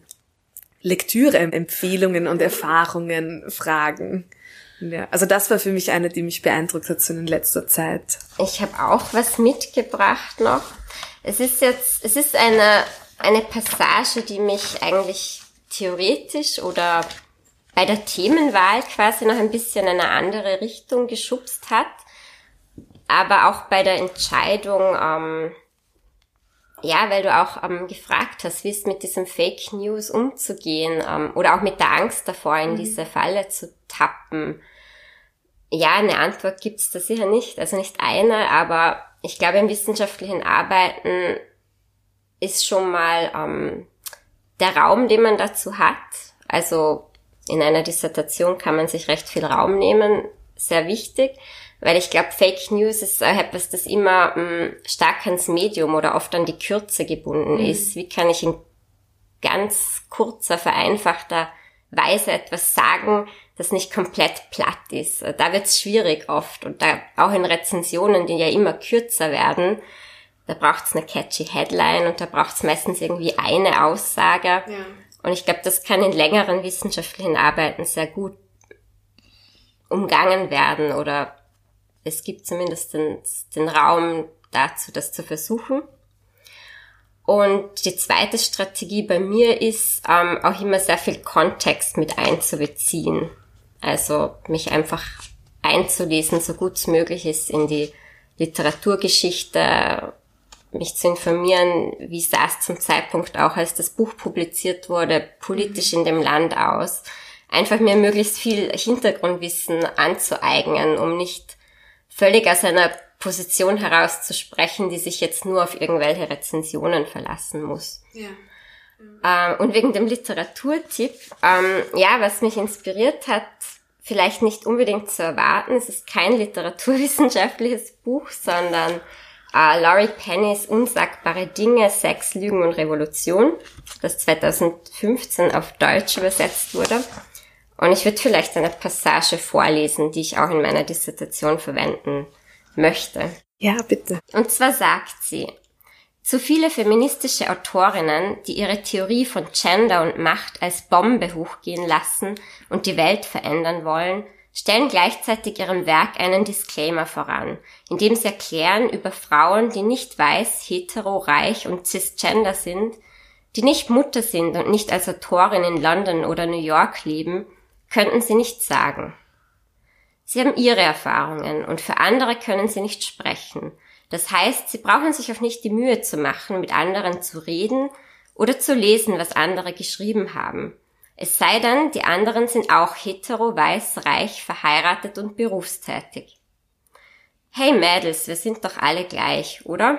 Lektüre-Empfehlungen und Erfahrungen fragen. Ja, also das war für mich eine, die mich beeindruckt hat so in letzter Zeit.
Ich habe auch was mitgebracht noch. Es ist jetzt, es ist eine, eine Passage, die mich eigentlich theoretisch oder bei der Themenwahl quasi noch ein bisschen in eine andere Richtung geschubst hat. Aber auch bei der Entscheidung, ähm, ja, weil du auch ähm, gefragt hast, wie es mit diesem Fake News umzugehen ähm, oder auch mit der Angst davor, in mhm. diese Falle zu tappen. Ja, eine Antwort gibt's da sicher nicht, also nicht eine, aber ich glaube, im wissenschaftlichen Arbeiten ist schon mal ähm, der Raum, den man dazu hat. Also in einer Dissertation kann man sich recht viel Raum nehmen, sehr wichtig. Weil ich glaube, Fake News ist etwas, das immer ähm, stark ans Medium oder oft an die Kürze gebunden mhm. ist. Wie kann ich in ganz kurzer, vereinfachter Weise etwas sagen, das nicht komplett platt ist. Da wird es schwierig oft. Und da auch in Rezensionen, die ja immer kürzer werden, da braucht es eine catchy Headline und da braucht es meistens irgendwie eine Aussage. Ja. Und ich glaube, das kann in längeren wissenschaftlichen Arbeiten sehr gut umgangen werden oder es gibt zumindest den, den Raum dazu, das zu versuchen. Und die zweite Strategie bei mir ist ähm, auch immer sehr viel Kontext mit einzubeziehen. Also mich einfach einzulesen, so gut es möglich ist in die Literaturgeschichte, mich zu informieren, wie sah es zum Zeitpunkt auch, als das Buch publiziert wurde, politisch in dem Land aus. Einfach mir möglichst viel Hintergrundwissen anzueignen, um nicht völlig aus einer Position herauszusprechen, die sich jetzt nur auf irgendwelche Rezensionen verlassen muss. Ja. Ähm, und wegen dem Literaturtipp, ähm, ja, was mich inspiriert hat, vielleicht nicht unbedingt zu erwarten, es ist kein literaturwissenschaftliches Buch, sondern äh, Laurie Pennys Unsagbare Dinge, Sex, Lügen und Revolution, das 2015 auf Deutsch übersetzt wurde. Und ich würde vielleicht eine Passage vorlesen, die ich auch in meiner Dissertation verwenden möchte.
Ja, bitte.
Und zwar sagt sie, zu viele feministische Autorinnen, die ihre Theorie von Gender und Macht als Bombe hochgehen lassen und die Welt verändern wollen, stellen gleichzeitig ihrem Werk einen Disclaimer voran, indem sie erklären über Frauen, die nicht weiß, hetero, reich und cisgender sind, die nicht Mutter sind und nicht als Autorin in London oder New York leben, könnten sie nichts sagen. Sie haben ihre Erfahrungen und für andere können sie nicht sprechen. Das heißt, sie brauchen sich auch nicht die Mühe zu machen, mit anderen zu reden oder zu lesen, was andere geschrieben haben. Es sei denn, die anderen sind auch hetero, weiß, reich, verheiratet und berufstätig. Hey Mädels, wir sind doch alle gleich, oder?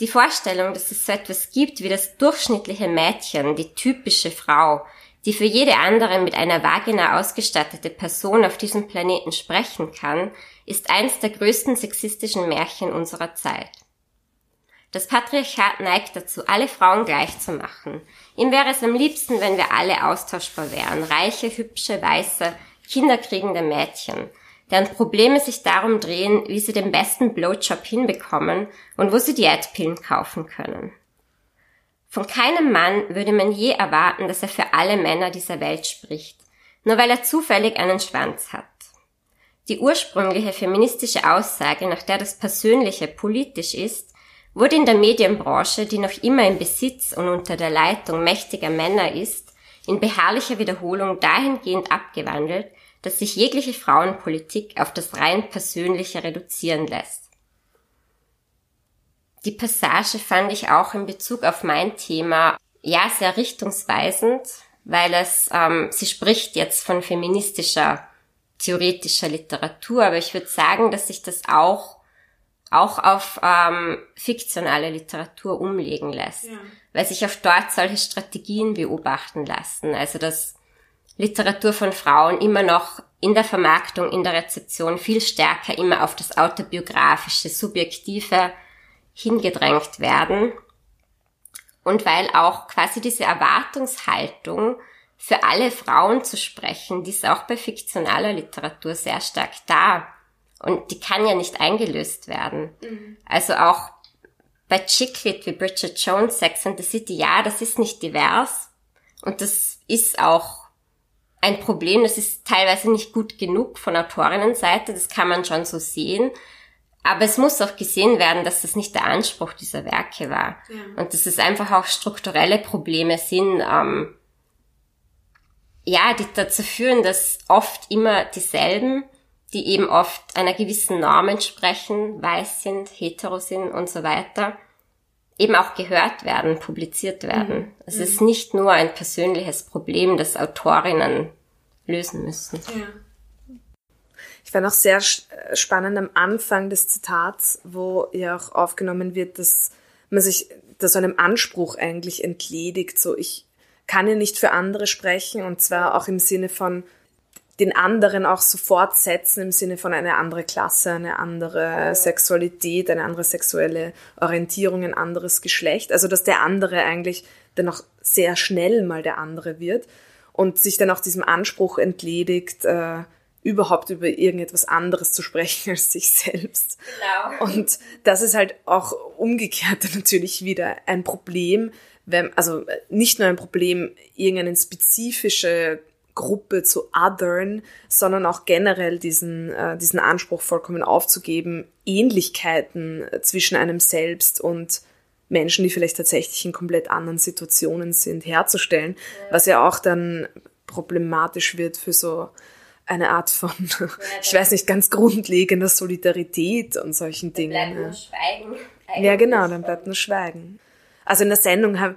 Die Vorstellung, dass es so etwas gibt wie das durchschnittliche Mädchen, die typische Frau, die für jede andere mit einer Vagina ausgestattete Person auf diesem Planeten sprechen kann, ist eines der größten sexistischen Märchen unserer Zeit. Das Patriarchat neigt dazu, alle Frauen gleich zu machen. Ihm wäre es am liebsten, wenn wir alle austauschbar wären, reiche, hübsche, weiße, kinderkriegende Mädchen, deren Probleme sich darum drehen, wie sie den besten Blowjob hinbekommen und wo sie Diätpillen kaufen können. Von keinem Mann würde man je erwarten, dass er für alle Männer dieser Welt spricht, nur weil er zufällig einen Schwanz hat. Die ursprüngliche feministische Aussage, nach der das Persönliche politisch ist, wurde in der Medienbranche, die noch immer im Besitz und unter der Leitung mächtiger Männer ist, in beharrlicher Wiederholung dahingehend abgewandelt, dass sich jegliche Frauenpolitik auf das rein Persönliche reduzieren lässt. Die Passage fand ich auch in Bezug auf mein Thema ja sehr richtungsweisend, weil es, ähm, sie spricht jetzt von feministischer, theoretischer Literatur, aber ich würde sagen, dass sich das auch auch auf ähm, fiktionale Literatur umlegen lässt, ja. weil sich auch dort solche Strategien beobachten lassen. Also dass Literatur von Frauen immer noch in der Vermarktung, in der Rezeption viel stärker immer auf das autobiografische, subjektive hingedrängt werden. Und weil auch quasi diese Erwartungshaltung für alle Frauen zu sprechen, die ist auch bei fiktionaler Literatur sehr stark da. Und die kann ja nicht eingelöst werden. Mhm. Also auch bei Chicklit wie Bridget Jones, Sex and the City, ja, das ist nicht divers. Und das ist auch ein Problem. Das ist teilweise nicht gut genug von Autorinnenseite. Das kann man schon so sehen. Aber es muss auch gesehen werden, dass das nicht der Anspruch dieser Werke war. Ja. Und dass es einfach auch strukturelle Probleme sind, ähm, ja, die dazu führen, dass oft immer dieselben, die eben oft einer gewissen Norm entsprechen, weiß sind, hetero sind und so weiter, eben auch gehört werden, publiziert werden. Mhm. Es mhm. ist nicht nur ein persönliches Problem, das Autorinnen lösen müssen. Ja.
Ich fand auch sehr spannend am Anfang des Zitats, wo ja auch aufgenommen wird, dass man sich da so einem Anspruch eigentlich entledigt, so ich kann ja nicht für andere sprechen und zwar auch im Sinne von den anderen auch sofort setzen, im Sinne von eine andere Klasse, eine andere Sexualität, eine andere sexuelle Orientierung, ein anderes Geschlecht. Also dass der andere eigentlich dann auch sehr schnell mal der andere wird und sich dann auch diesem Anspruch entledigt, äh, überhaupt über irgendetwas anderes zu sprechen als sich selbst. Genau. Und das ist halt auch umgekehrt natürlich wieder ein Problem, wenn, also nicht nur ein Problem, irgendeine spezifische Gruppe zu othern, sondern auch generell diesen, äh, diesen Anspruch vollkommen aufzugeben, Ähnlichkeiten zwischen einem selbst und Menschen, die vielleicht tatsächlich in komplett anderen Situationen sind, herzustellen, ja. was ja auch dann problematisch wird für so eine Art von, ja, ich weiß nicht, ganz grundlegender Solidarität und solchen dann Dingen. Bleibt nur Schweigen. Eigentlich. Ja, genau, dann bleibt nur Schweigen. Also in der Sendung habe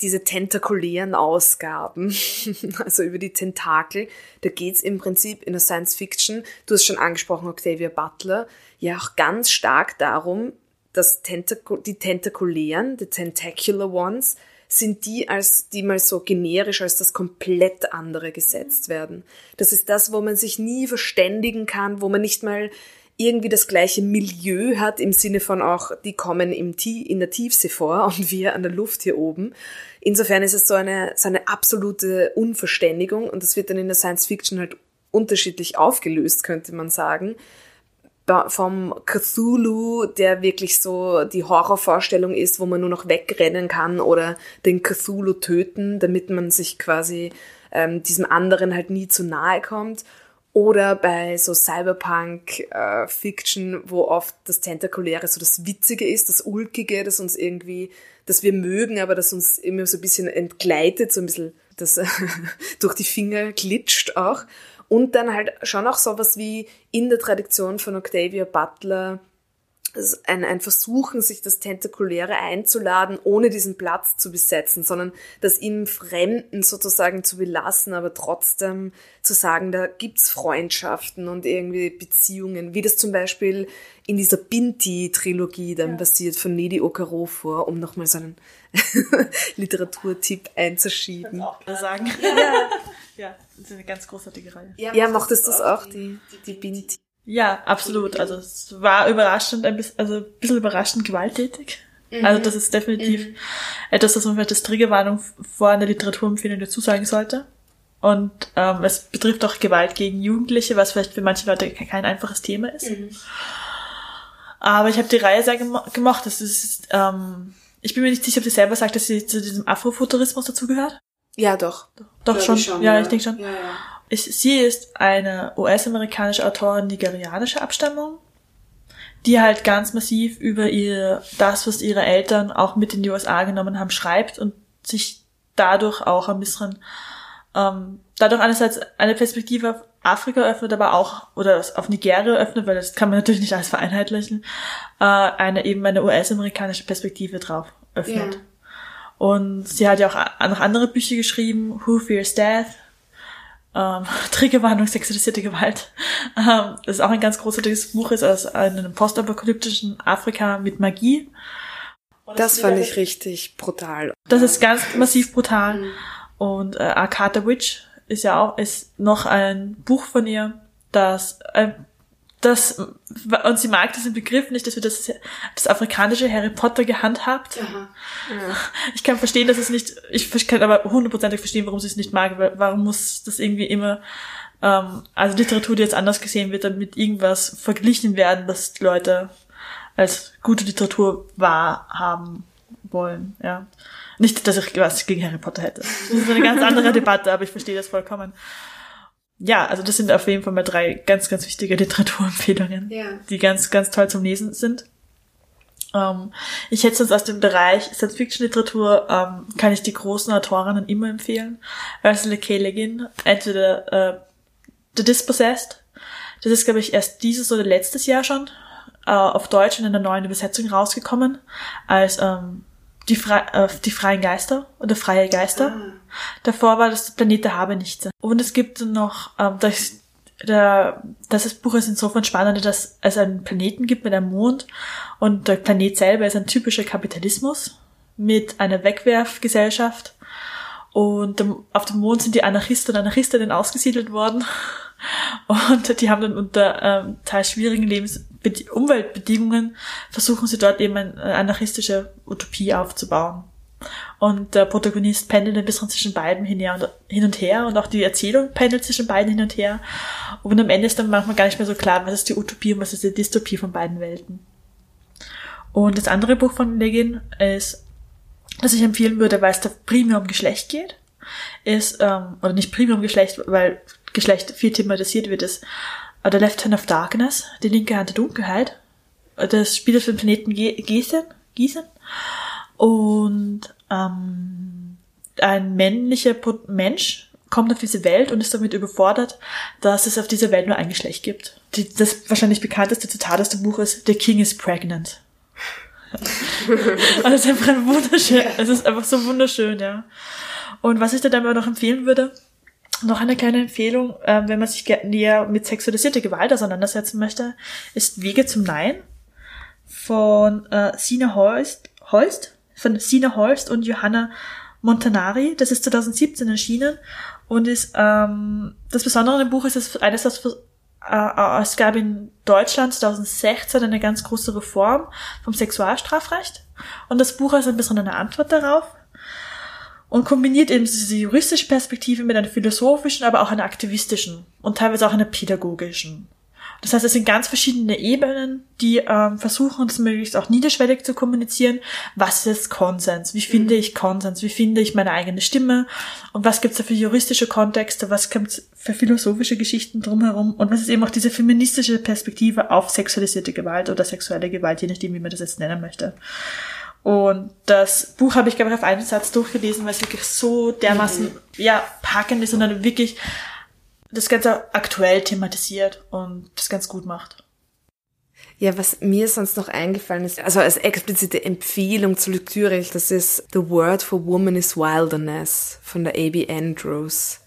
diese tentakulären Ausgaben, also über die Tentakel, da geht's im Prinzip in der Science Fiction, du hast schon angesprochen, Octavia Butler, ja auch ganz stark darum, dass Tentaku die tentakulären, die tentacular ones, sind die als, die mal so generisch als das komplett andere gesetzt werden. Das ist das, wo man sich nie verständigen kann, wo man nicht mal irgendwie das gleiche Milieu hat, im Sinne von auch, die kommen im, in der Tiefsee vor und wir an der Luft hier oben. Insofern ist es so eine, so eine absolute Unverständigung und das wird dann in der Science Fiction halt unterschiedlich aufgelöst, könnte man sagen vom Cthulhu, der wirklich so die Horrorvorstellung ist, wo man nur noch wegrennen kann oder den Cthulhu töten, damit man sich quasi ähm, diesem anderen halt nie zu nahe kommt. Oder bei so Cyberpunk-Fiction, äh, wo oft das Tentakuläre so das Witzige ist, das Ulkige, das uns irgendwie, das wir mögen, aber das uns immer so ein bisschen entgleitet, so ein bisschen das durch die Finger glitscht auch. Und dann halt schon auch sowas wie in der Tradition von Octavia Butler ein, ein Versuchen, sich das Tentakuläre einzuladen, ohne diesen Platz zu besetzen, sondern das im Fremden sozusagen zu belassen, aber trotzdem zu sagen, da gibt's Freundschaften und irgendwie Beziehungen, wie das zum Beispiel in dieser Binti-Trilogie dann ja. passiert von Nedi Okarofur, um nochmal so einen Literaturtipp einzuschieben.
Auch sagen. Ja. Ja, das ist eine ganz großartige Reihe.
Ja, ja mochtest du das auch, die, die, die Binti?
Ja, absolut. Also es war überraschend, ein bisschen, also ein bisschen überraschend gewalttätig. Mhm. Also das ist definitiv mhm. etwas, das man vielleicht als Triggerwarnung vor einer Literaturempfehlung dazu sagen sollte. Und ähm, es betrifft auch Gewalt gegen Jugendliche, was vielleicht für manche Leute kein einfaches Thema ist. Mhm. Aber ich habe die Reihe sehr gemo gemocht. Das ist, ähm, ich bin mir nicht sicher, ob sie selber sagt, dass sie zu diesem Afrofuturismus dazugehört.
Ja, doch.
Doch, schon. schon. Ja, ja, ich denke schon. Ja, ja. Ich, sie ist eine US-amerikanische Autorin nigerianischer Abstammung, die halt ganz massiv über ihr, das, was ihre Eltern auch mit in die USA genommen haben, schreibt und sich dadurch auch ein bisschen, ähm, dadurch einerseits eine Perspektive auf Afrika öffnet, aber auch, oder auf Nigeria öffnet, weil das kann man natürlich nicht alles vereinheitlichen, äh, eine eben eine US-amerikanische Perspektive drauf öffnet. Ja. Und sie hat ja auch noch andere Bücher geschrieben, Who Fears Death, ähm, Triggerwarnung, sexualisierte Gewalt. Ähm, das ist auch ein ganz großartiges Buch, ist aus einem postapokalyptischen Afrika mit Magie.
Und das, fand ich richtig brutal.
Das ist ganz massiv brutal. Mhm. Und äh, Arcata Witch ist ja auch, ist noch ein Buch von ihr, das ein äh, das, und sie mag diesen Begriff nicht, dass wir das, das afrikanische Harry Potter gehandhabt. Aha. Ja. Ich kann verstehen, dass es nicht, ich kann aber hundertprozentig verstehen, warum sie es nicht mag, weil warum muss das irgendwie immer, ähm, also Literatur, die jetzt anders gesehen wird, dann mit irgendwas verglichen werden, das die Leute als gute Literatur wahrhaben wollen, ja. Nicht, dass ich was gegen Harry Potter hätte. Das ist eine ganz andere Debatte, aber ich verstehe das vollkommen ja, also das sind auf jeden Fall mal drei ganz, ganz wichtige Literaturempfehlungen, ja. die ganz, ganz toll zum Lesen sind. Ähm, ich hätte sonst aus dem Bereich Science-Fiction-Literatur, ähm, kann ich die großen Autorinnen immer empfehlen. Ursula K. Le Guin, entweder äh, The Dispossessed, das ist, glaube ich, erst dieses oder letztes Jahr schon äh, auf Deutsch in einer neuen Übersetzung rausgekommen, als ähm, die, Fre äh, die freien Geister oder freie Geister. Ah. Davor war das Planet der Habenichte. Und es gibt noch, ähm, das, der, das Buch ist insofern spannend, dass es einen Planeten gibt mit einem Mond und der Planet selber ist ein typischer Kapitalismus mit einer Wegwerfgesellschaft und auf dem Mond sind die Anarchisten und Anarchistinnen ausgesiedelt worden und die haben dann unter ähm, teils schwierigen Lebens Umweltbedingungen versuchen sie dort eben eine anarchistische Utopie aufzubauen. Und der Protagonist pendelt ein bisschen zwischen beiden hin und her und auch die Erzählung pendelt zwischen beiden hin und her. Und am Ende ist dann manchmal gar nicht mehr so klar, was ist die Utopie und was ist die Dystopie von beiden Welten. Und das andere Buch von Legin ist, das ich empfehlen würde, weil es da primär um Geschlecht geht, ist, ähm, oder nicht primär um Geschlecht, weil Geschlecht viel thematisiert wird, ist The Left Hand of Darkness, die linke Hand der Dunkelheit. Das spielt auf dem Planeten Gießen, Gießen. Und ähm, ein männlicher Mensch kommt auf diese Welt und ist damit überfordert, dass es auf dieser Welt nur ein Geschlecht gibt. Die, das wahrscheinlich bekannteste Zitat aus dem Buch ist The King is pregnant. und es ist einfach ein wunderschön, es ist einfach so wunderschön, ja. Und was ich dir dann aber noch empfehlen würde, noch eine kleine Empfehlung, äh, wenn man sich näher mit sexualisierter Gewalt auseinandersetzen möchte, ist Wege zum Nein von äh, Sina Holst, Holst, von Sina Holst und Johanna Montanari. Das ist 2017 erschienen und ist ähm, das Besondere an dem Buch ist, dass eines, das äh, äh, es gab in Deutschland 2016 eine ganz große Reform vom Sexualstrafrecht und das Buch ist ein bisschen eine Antwort darauf und kombiniert eben diese juristische Perspektive mit einer philosophischen, aber auch einer aktivistischen und teilweise auch einer pädagogischen. Das heißt, es sind ganz verschiedene Ebenen, die ähm, versuchen, das möglichst auch niederschwellig zu kommunizieren. Was ist Konsens? Wie finde ich Konsens? Wie finde ich meine eigene Stimme? Und was gibt's da für juristische Kontexte? Was gibt's für philosophische Geschichten drumherum? Und was ist eben auch diese feministische Perspektive auf sexualisierte Gewalt oder sexuelle Gewalt, je nachdem, wie man das jetzt nennen möchte. Und das Buch habe ich, glaube ich, auf einen Satz durchgelesen, weil es wirklich so dermaßen, mhm. ja, packend ist und dann wirklich das Ganze aktuell thematisiert und das ganz gut macht.
Ja, was mir sonst noch eingefallen ist, also als explizite Empfehlung zur Lektüre, das ist The Word for Woman is Wilderness von der A.B. Andrews.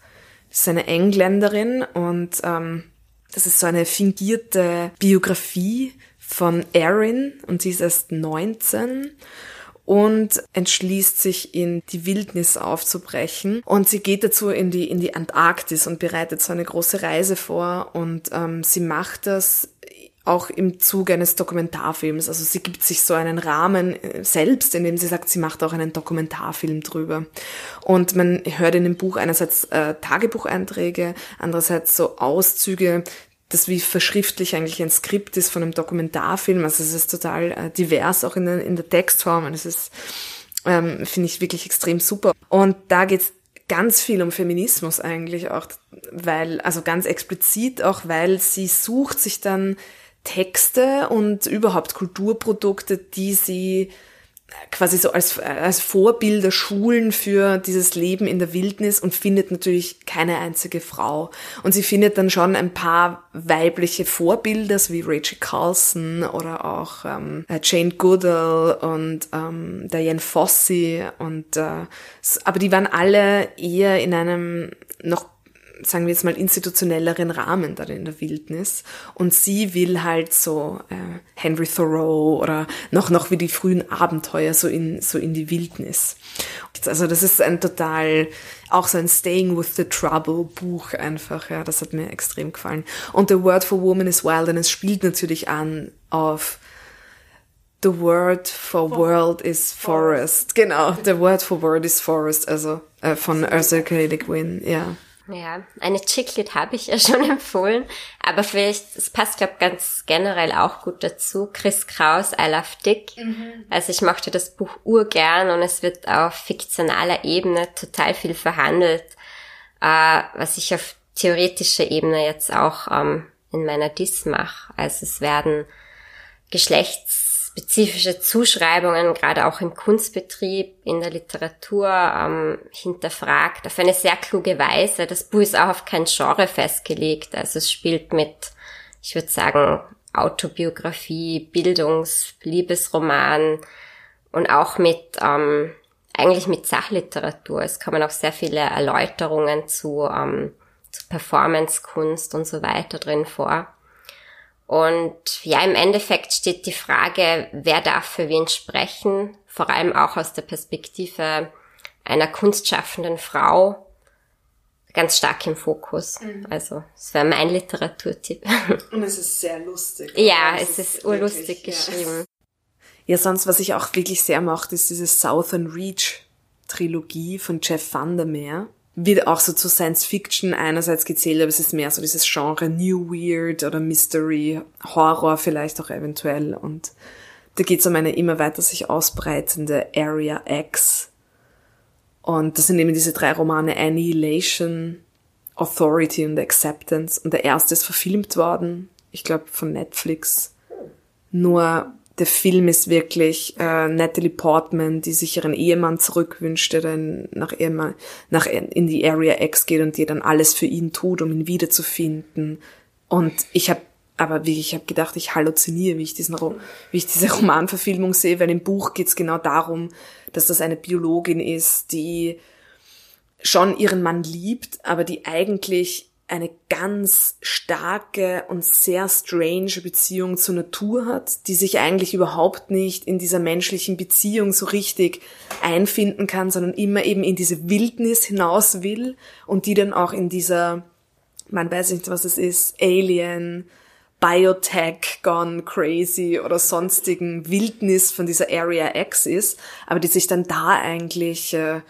Das ist eine Engländerin und ähm, das ist so eine fingierte Biografie von Erin und sie ist erst 19 und entschließt sich in die Wildnis aufzubrechen und sie geht dazu in die in die Antarktis und bereitet so eine große Reise vor und ähm, sie macht das auch im Zuge eines Dokumentarfilms. Also sie gibt sich so einen Rahmen äh, selbst, indem sie sagt, sie macht auch einen Dokumentarfilm drüber. Und man hört in dem Buch einerseits äh, Tagebucheinträge, andererseits so Auszüge, das wie verschriftlich eigentlich ein Skript ist von einem Dokumentarfilm. Also es ist total äh, divers auch in der, in der Textform und es ist, ähm, finde ich wirklich extrem super. Und da geht's ganz viel um Feminismus eigentlich auch, weil, also ganz explizit auch, weil sie sucht sich dann Texte und überhaupt Kulturprodukte, die sie quasi so als, als Vorbilder schulen für dieses Leben in der Wildnis und findet natürlich keine einzige Frau. Und sie findet dann schon ein paar weibliche Vorbilder, so wie Rachel Carlson oder auch ähm, Jane Goodall und ähm, Diane Fossey und äh, aber die waren alle eher in einem noch sagen wir jetzt mal, institutionelleren Rahmen dann in der Wildnis. Und sie will halt so äh, Henry Thoreau oder noch, noch wie die frühen Abenteuer so in, so in die Wildnis. Also das ist ein total, auch so ein Staying with the Trouble Buch einfach, ja, das hat mir extrem gefallen. Und The Word for Woman is Wild, und es spielt natürlich an auf The word for world is forest. Genau, the word for word is forest, also äh, von Ursula K. Le Guin, ja.
Ja, eine Chicklit habe ich ja schon empfohlen, aber vielleicht, es passt, glaube ganz generell auch gut dazu. Chris Kraus, I Love Dick. Mhm. Also ich mochte das Buch urgern und es wird auf fiktionaler Ebene total viel verhandelt, äh, was ich auf theoretischer Ebene jetzt auch ähm, in meiner DIS mache. Also es werden Geschlechts spezifische Zuschreibungen, gerade auch im Kunstbetrieb, in der Literatur, ähm, hinterfragt auf eine sehr kluge Weise. Das Buch ist auch auf kein Genre festgelegt. Also es spielt mit, ich würde sagen, Autobiografie, Bildungs-, Liebesroman und auch mit, ähm, eigentlich mit Sachliteratur. Es kommen auch sehr viele Erläuterungen zu, ähm, zu Performancekunst und so weiter drin vor. Und ja, im Endeffekt steht die Frage, wer darf für wen sprechen, vor allem auch aus der Perspektive einer kunstschaffenden Frau, ganz stark im Fokus. Mhm. Also, es wäre mein Literaturtipp.
Und es ist sehr lustig.
Ja, es, es, ist urlustig geschrieben. Ja.
ja, sonst, was ich auch wirklich sehr macht, ist diese Southern Reach Trilogie von Jeff Vandermeer wird auch so zu Science Fiction einerseits gezählt, aber es ist mehr so dieses Genre New Weird oder Mystery, Horror vielleicht auch eventuell. Und da geht es um eine immer weiter sich ausbreitende Area X. Und das sind eben diese drei Romane Annihilation, Authority und Acceptance. Und der erste ist verfilmt worden, ich glaube von Netflix. Nur der Film ist wirklich äh, Natalie Portman, die sich ihren Ehemann zurückwünscht, der dann nach, Ehemann, nach in die Area X geht und die dann alles für ihn tut, um ihn wiederzufinden. Und ich habe aber wie ich habe gedacht, ich halluziniere, wie ich diesen wie ich diese Romanverfilmung sehe, weil im Buch geht es genau darum, dass das eine Biologin ist, die schon ihren Mann liebt, aber die eigentlich eine ganz starke und sehr strange Beziehung zur Natur hat, die sich eigentlich überhaupt nicht in dieser menschlichen Beziehung so richtig einfinden kann, sondern immer eben in diese Wildnis hinaus will und die dann auch in dieser, man weiß nicht, was es ist, Alien, Biotech gone crazy oder sonstigen Wildnis von dieser Area X ist, aber die sich dann da eigentlich äh,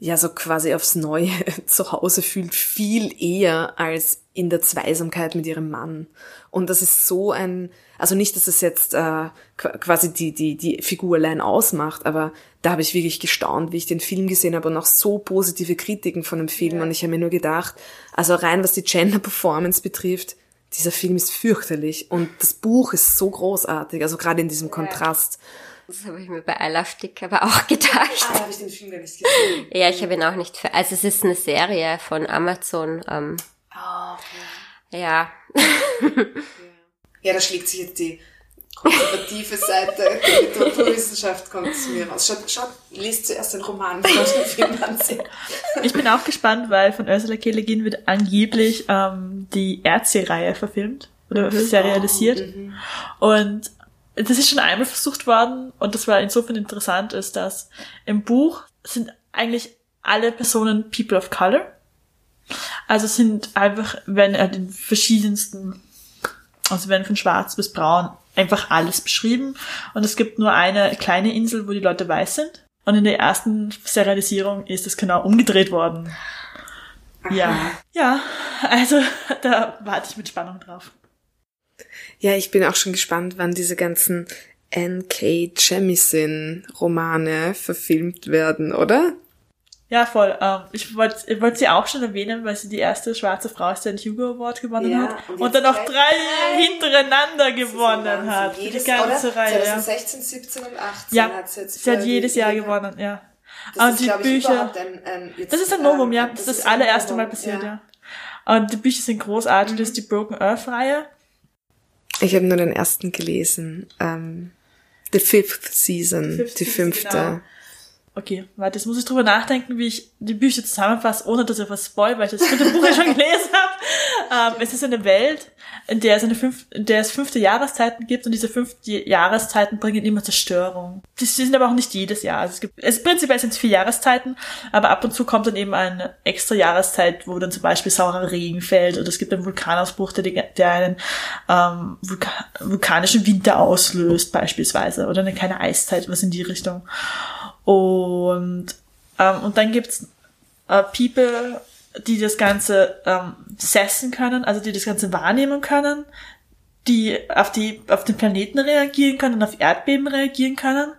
ja so quasi aufs Neue zu Hause fühlt, viel eher als in der Zweisamkeit mit ihrem Mann. Und das ist so ein, also nicht, dass es jetzt äh, quasi die, die, die Figur allein ausmacht, aber da habe ich wirklich gestaunt, wie ich den Film gesehen habe und auch so positive Kritiken von dem Film. Ja. Und ich habe mir nur gedacht, also rein was die Gender Performance betrifft, dieser Film ist fürchterlich und das Buch ist so großartig, also gerade in diesem Kontrast.
Das habe ich mir bei I Love Stick aber auch gedacht.
Ah, habe ich den Film gar nicht gesehen.
Ja, ich habe ihn auch nicht für, also es ist eine Serie von Amazon. Ähm,
oh, okay.
Ja.
ja, da schlägt sich jetzt die konservative Seite der Literaturwissenschaft kommt zu mir raus. Schaut, schaut, lest zuerst den Roman, bevor ich den Film ansehe.
Ich bin auch gespannt, weil von Ursula K. Le Guin wird angeblich ähm, die Erzie-Reihe verfilmt oder mhm. serialisiert. Oh, mhm. Und das ist schon einmal versucht worden und das war insofern interessant, ist, dass im Buch sind eigentlich alle Personen People of Color. Also sind einfach, wenn er den verschiedensten, also werden von schwarz bis braun einfach alles beschrieben und es gibt nur eine kleine Insel, wo die Leute weiß sind. Und in der ersten Serialisierung ist es genau umgedreht worden. Aha. Ja. Ja, also da warte ich mit Spannung drauf.
Ja, ich bin auch schon gespannt, wann diese ganzen N.K. Jemisin Romane verfilmt werden, oder?
Ja, voll. Ähm, ich wollte wollt sie auch schon erwähnen, weil sie die erste schwarze Frau ist, die den Hugo Award gewonnen ja, hat. Und, und dann auch drei hintereinander gewonnen hat.
Jedes, die ganze oder? Reihe. 2016, 17 und 18
ja, hat sie jetzt. Sie hat jedes Jahr gewonnen, ja.
Das und ist, die Bücher. Ein, ein,
jetzt, das ist ein Novum, ja. Das, das ist das allererste Mal passiert, ja. ja. Und die Bücher sind großartig. Mhm. Das ist die Broken Earth Reihe.
Ich habe nur den ersten gelesen. Ähm, The Fifth Season, Fifth die fünfte. Genau.
Okay, warte, jetzt muss ich drüber nachdenken, wie ich die Bücher zusammenfasse, ohne dass ich was spoil, weil ich das dritte Buch ja schon gelesen habe. Ähm, es ist eine Welt, in der es eine fünf, in der es fünfte Jahreszeiten gibt und diese fünfte Jahreszeiten bringen immer Zerstörung. Die, sind aber auch nicht jedes Jahr. Also es gibt, es prinzipiell sind es vier Jahreszeiten, aber ab und zu kommt dann eben eine extra Jahreszeit, wo dann zum Beispiel saurer Regen fällt oder es gibt einen Vulkanausbruch, der, der einen ähm, Vulkan, vulkanischen Winter auslöst beispielsweise oder eine kleine Eiszeit, was in die Richtung. Und, ähm, und dann gibt's äh, People, die das Ganze ähm, sessen können, also die das Ganze wahrnehmen können, die auf die auf den Planeten reagieren können, auf Erdbeben reagieren können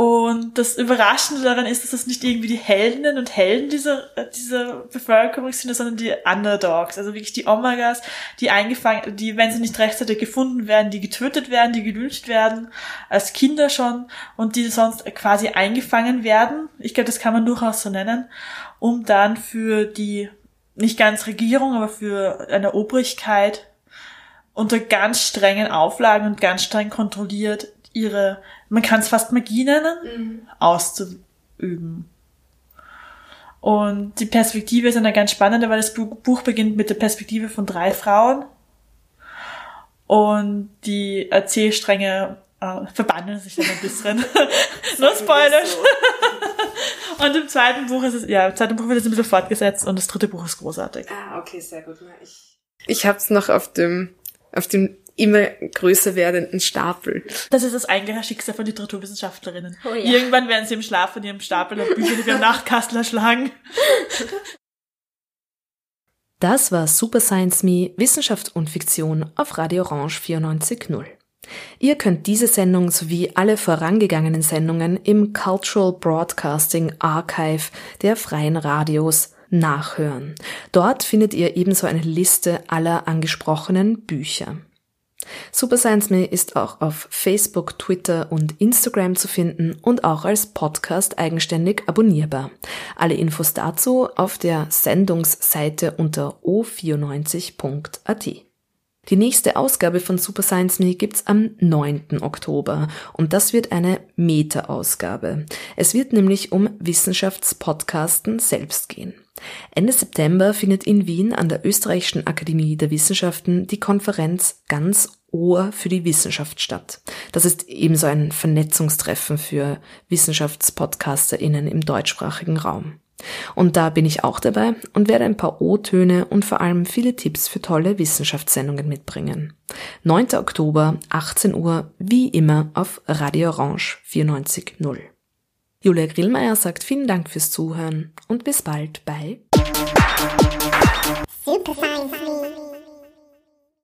und das Überraschende daran ist, dass das nicht irgendwie die Heldinnen und Helden dieser, dieser Bevölkerung sind, sondern die Underdogs, also wirklich die Omegas, die eingefangen, die, wenn sie nicht rechtzeitig gefunden werden, die getötet werden, die gelünscht werden, als Kinder schon, und die sonst quasi eingefangen werden. Ich glaube, das kann man durchaus so nennen, um dann für die, nicht ganz Regierung, aber für eine Obrigkeit unter ganz strengen Auflagen und ganz streng kontrolliert ihre, man kann es fast Magie nennen, mhm. auszuüben. Und die Perspektive ist eine ganz spannende, weil das Buch beginnt mit der Perspektive von drei Frauen. Und die Erzählstränge äh, verbandeln sich dann ein bisschen. Nur Spoiler. und im zweiten Buch ist es, ja, im zweiten Buch wird es ein bisschen fortgesetzt und das dritte Buch ist großartig.
Ah, okay, sehr gut. Ich, ich hab's noch auf dem, auf dem immer größer werdenden Stapel.
Das ist das eigentliche Schicksal von Literaturwissenschaftlerinnen. Oh ja. Irgendwann werden sie im Schlaf von ihrem Stapel der Bücher ihrem Nachtkastler schlagen.
Das war Super Science Me, Wissenschaft und Fiktion auf Radio Orange 94.0. Ihr könnt diese Sendung sowie alle vorangegangenen Sendungen im Cultural Broadcasting Archive der freien Radios nachhören. Dort findet ihr ebenso eine Liste aller angesprochenen Bücher. Super Science Me ist auch auf Facebook, Twitter und Instagram zu finden und auch als Podcast eigenständig abonnierbar. Alle Infos dazu auf der Sendungsseite unter o94.at. Die nächste Ausgabe von Super Science Me gibt's am 9. Oktober und das wird eine Meta-Ausgabe. Es wird nämlich um Wissenschaftspodcasten selbst gehen. Ende September findet in Wien an der Österreichischen Akademie der Wissenschaften die Konferenz Ganz Ohr für die Wissenschaft statt. Das ist ebenso ein Vernetzungstreffen für WissenschaftspodcasterInnen im deutschsprachigen Raum. Und da bin ich auch dabei und werde ein paar O-Töne und vor allem viele Tipps für tolle Wissenschaftssendungen mitbringen. 9. Oktober, 18 Uhr, wie immer auf Radio Orange 94.0. Julia Grillmeier sagt vielen Dank fürs Zuhören und bis bald bei
Super Science Me.